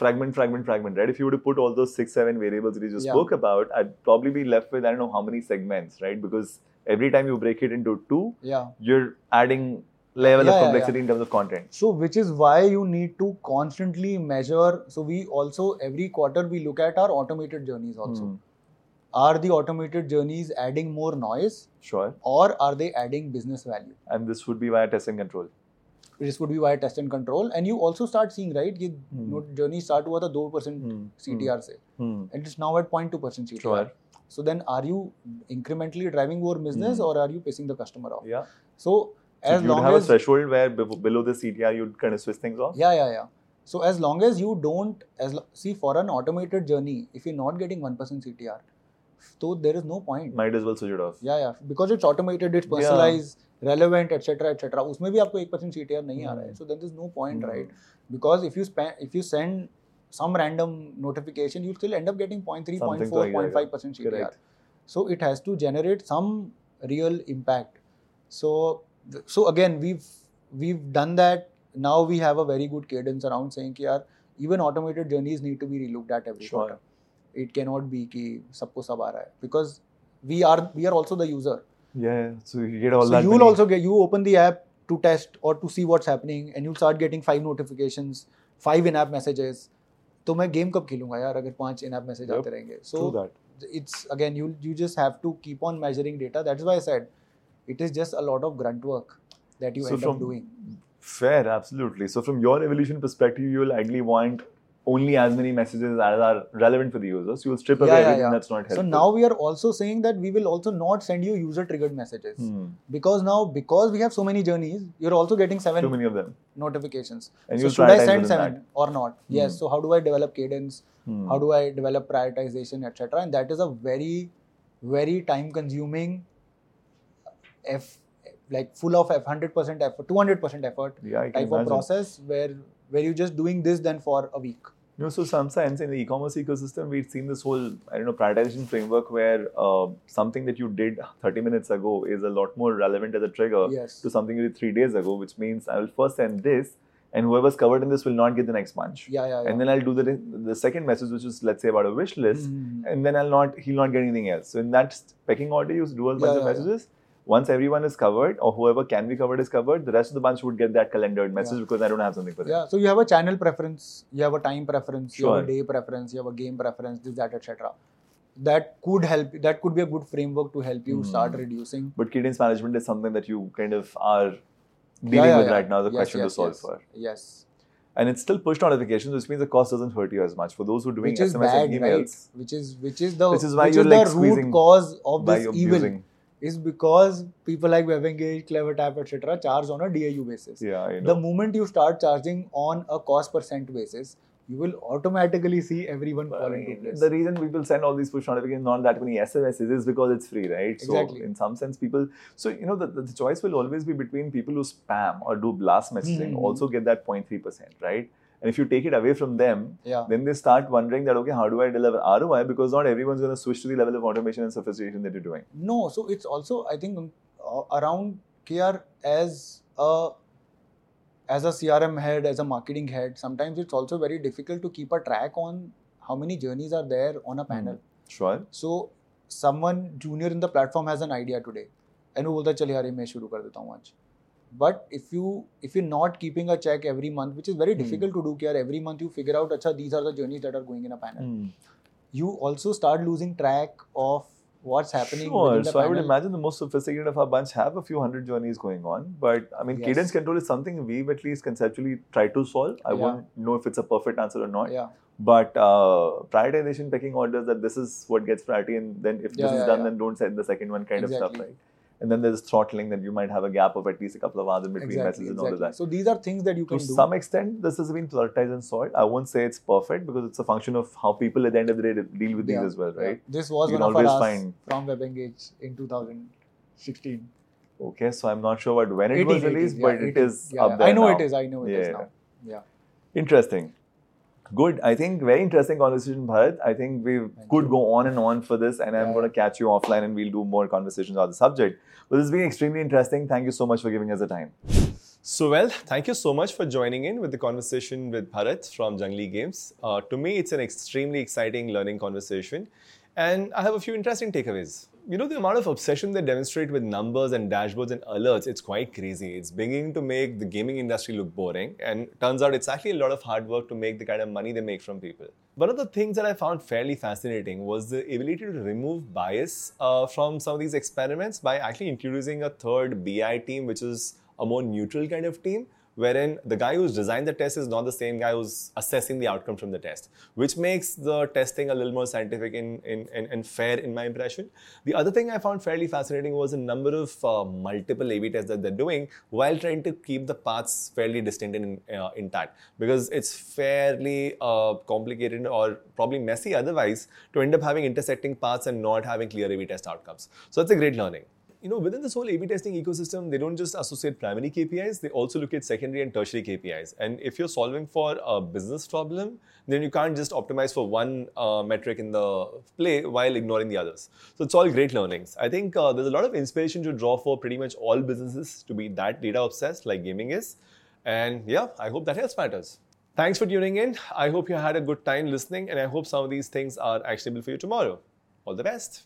fragment, fragment, fragment, right? If you were to put all those six, seven variables that you just Yeah. spoke about, I'd probably be left with I don't know how many segments, right? Because every time you break it into two, Yeah. you're adding level Yeah, of complexity in terms of content. So, which is why you need to constantly measure. So, we also every quarter we look at our automated journeys also. Hmm, Are the automated journeys adding more noise Sure. or are they adding business value? And this would be via test and control This would be via test and control. And you also start seeing, right, कि Hmm. no, journey start हुआ था 2% Hmm, CTR से. hmm, And it's now at 0.2% CTR. Sure. So then are you incrementally driving more business Hmm. or are you pissing the customer off? Yeah. So So as you'd long have as a threshold where be- below the CTR you'd kind of switch things off. Yeah, yeah, yeah. So as long as you don't, as lo- see for an automated journey, if you're not getting one percent CTR, so there is no point. Might as well switch it off. Yeah, yeah. Because it's automated, it's personalized, Yeah. relevant, etc., etc. उसमें भी आपको एक percent CTR नहीं आ रहा है. Hmm. There's no point, Hmm. right? Because if you spend, if you send some random notification, you still end up getting 0.3, Something 0.4, to- yeah, yeah. 0.5 percent CTR. Correct. So it has to generate some real impact. So so again we've we've done that. Now we have a very good cadence around saying कि यार even automated journeys need to be relooked at every Sure. quarter. It cannot be कि सबको सब आ रहा है because we are we are also the user. Yeah. So you get all so that. you will many- also get you open the app to test or to see what's happening and you'll start getting five notifications, five in-app messages. तो मैं game कब खेलूंगा यार अगर पांच इन-app message Yep. आते रहेंगे सो True that. it's again you you just have to keep on measuring data that's why i said it is just a lot of grunt work that you So end from- up doing Fair, absolutely. So from your evolution perspective, you will ideally want only as many messages as are relevant for the users. You will strip away Yeah, yeah, everything yeah. that's not helpful. so now we are also saying that we will also not send you user triggered messages Hmm. because now because we have so many journeys you're also getting seven too many of them. notifications And so should i send seven that. or not yes Hmm. so how do i develop cadence Hmm. how do i develop prioritization etc and that is a very very time consuming f like full of f 100% effort 200% effort Yeah, I can type of process where where you're just doing this then for a week. You know, so some sense in the e-commerce ecosystem, we've seen this whole I don't know prioritization framework where uh, something that you did 30 minutes ago is a lot more relevant as a trigger Yes. to something you did three days ago, which means I will first send this, and whoever's covered in this will not get the next bunch. Yeah, yeah, yeah. And then I'll do the the second message, which is let's say about a wish list, Mhm. and then I'll not he'll not get anything else. So in that pecking order, you do a bunch Yeah, of yeah, yeah. Once everyone is covered, or whoever can be covered is covered, the rest of the bunch would get that calendared message Yeah. because I don't have something for them. yeah. So you have a channel preference, you have a time preference, you have a day preference, you have a game preference, this, that, etc. That could help. That could be a good framework to help you start Hmm. reducing. But cadence management is something that you kind of are dealing Yeah, yeah, with right now. The Yes, question yes, to solve yes. for, Yes. and it's still push notifications, which means the cost doesn't hurt you as much. For those who are doing Which SMS bad, and emails, right? Which is which is the Which is why which you're, is like, the root cause of this evil abusing. Is because people like WebEngage, CleverTap, etc. charge on a DAU basis. Yeah, I the moment you start charging on a cost percent basis, you will automatically see everyone But, I into place. the reason people send all these push notifications, not that many SMSs, is because it's free, right? Exactly. So in some sense, people. So you know, the, the, choice will always be between people who spam or do blast messaging, Mhm. also get that 0.3 percent, right? And if you take it away from them, yeah. then they start wondering that okay, how do I deliver ROI? Because not everyone's going to switch to the level of automation and sophistication that you're doing. No, so it's also I think uh, around KR as a as a CRM head, as a marketing head, sometimes it's also very difficult to keep a track on how many journeys are there on a panel. Sure. So someone junior in the platform has an idea today and वो बोलता है चल यार ये मैं शुरू कर देता हूँ आज but if you if you're not keeping a check every month which is very Hmm. difficult to do कि यार every month you figure out अच्छा these are the journeys that are going in a panel Hmm. you also start losing track of what's happening Sure. So I would imagine the most sophisticated of our bunch have a few hundred journeys going on. But I mean, Yes. cadence control is something we've at least conceptually tried to solve. I Yeah. won't know if it's a perfect answer or not. yeah But uh, prioritization pecking orders that this is what gets priority, and then if this Yeah, is done, then don't send the second one kind of stuff, right? And then there's throttling that you might have a gap of at least a couple of hours in between exactly, messages and all of that. so these are things that you To can do To some extent, this has been prioritized and solved. I won't say it's perfect because it's a function of how people at the end of the day deal with Yeah, these as well, yeah. right? this was You one of our find- from WebEngage in 2016 Okay, so I'm not sure what when it 18, was 18, released, yeah, but it 18. is yeah, up yeah. there I know now. it is I know it is Yeah. now yeah Interesting. Good. I think very interesting conversation, Bharat. I think we Thank could you. go on and on for this, and I'm going to catch you offline and we'll do more conversations on the subject. But this has been extremely interesting. Thank you so much for giving us the time. So, well, thank you so much for joining in with the conversation with Bharat from Junglee Games. Uh, to me, it's an extremely exciting learning conversation, and I have a few interesting takeaways. You know, the amount of obsession they demonstrate with numbers and dashboards and alerts, it's quite crazy. It's beginning to make the gaming industry look boring, and turns out it's actually a lot of hard work to make the kind of money they make from people. One of the things that I found fairly fascinating was the ability to remove bias uh, from some of these experiments by actually introducing a third BI team, which is a more neutral kind of team wherein the guy who's designed the test is not the same guy who's assessing the outcome from the test, which makes the testing a little more scientific and, in, in fair in my impression. The other thing I found fairly fascinating was a number of uh, multiple A-B tests that they're doing while trying to keep the paths fairly distinct and uh, intact because it's fairly uh, complicated or probably messy otherwise to end up having intersecting paths and not having clear A-B test outcomes. So that's a great learning you know, within this whole A/B testing ecosystem, they don't just associate primary KPIs; they also look at secondary and tertiary KPIs. And if you're solving for a business problem, then you can't just optimize for one uh, metric in the play while ignoring the others. So it's all great learnings. I think uh, there's a lot of inspiration to draw for pretty much all businesses to be that data obsessed, like gaming is. And yeah, I hope that helps matters. Thanks for tuning in. I hope you had a good time listening, and I hope some of these things are actionable for you tomorrow. All the best.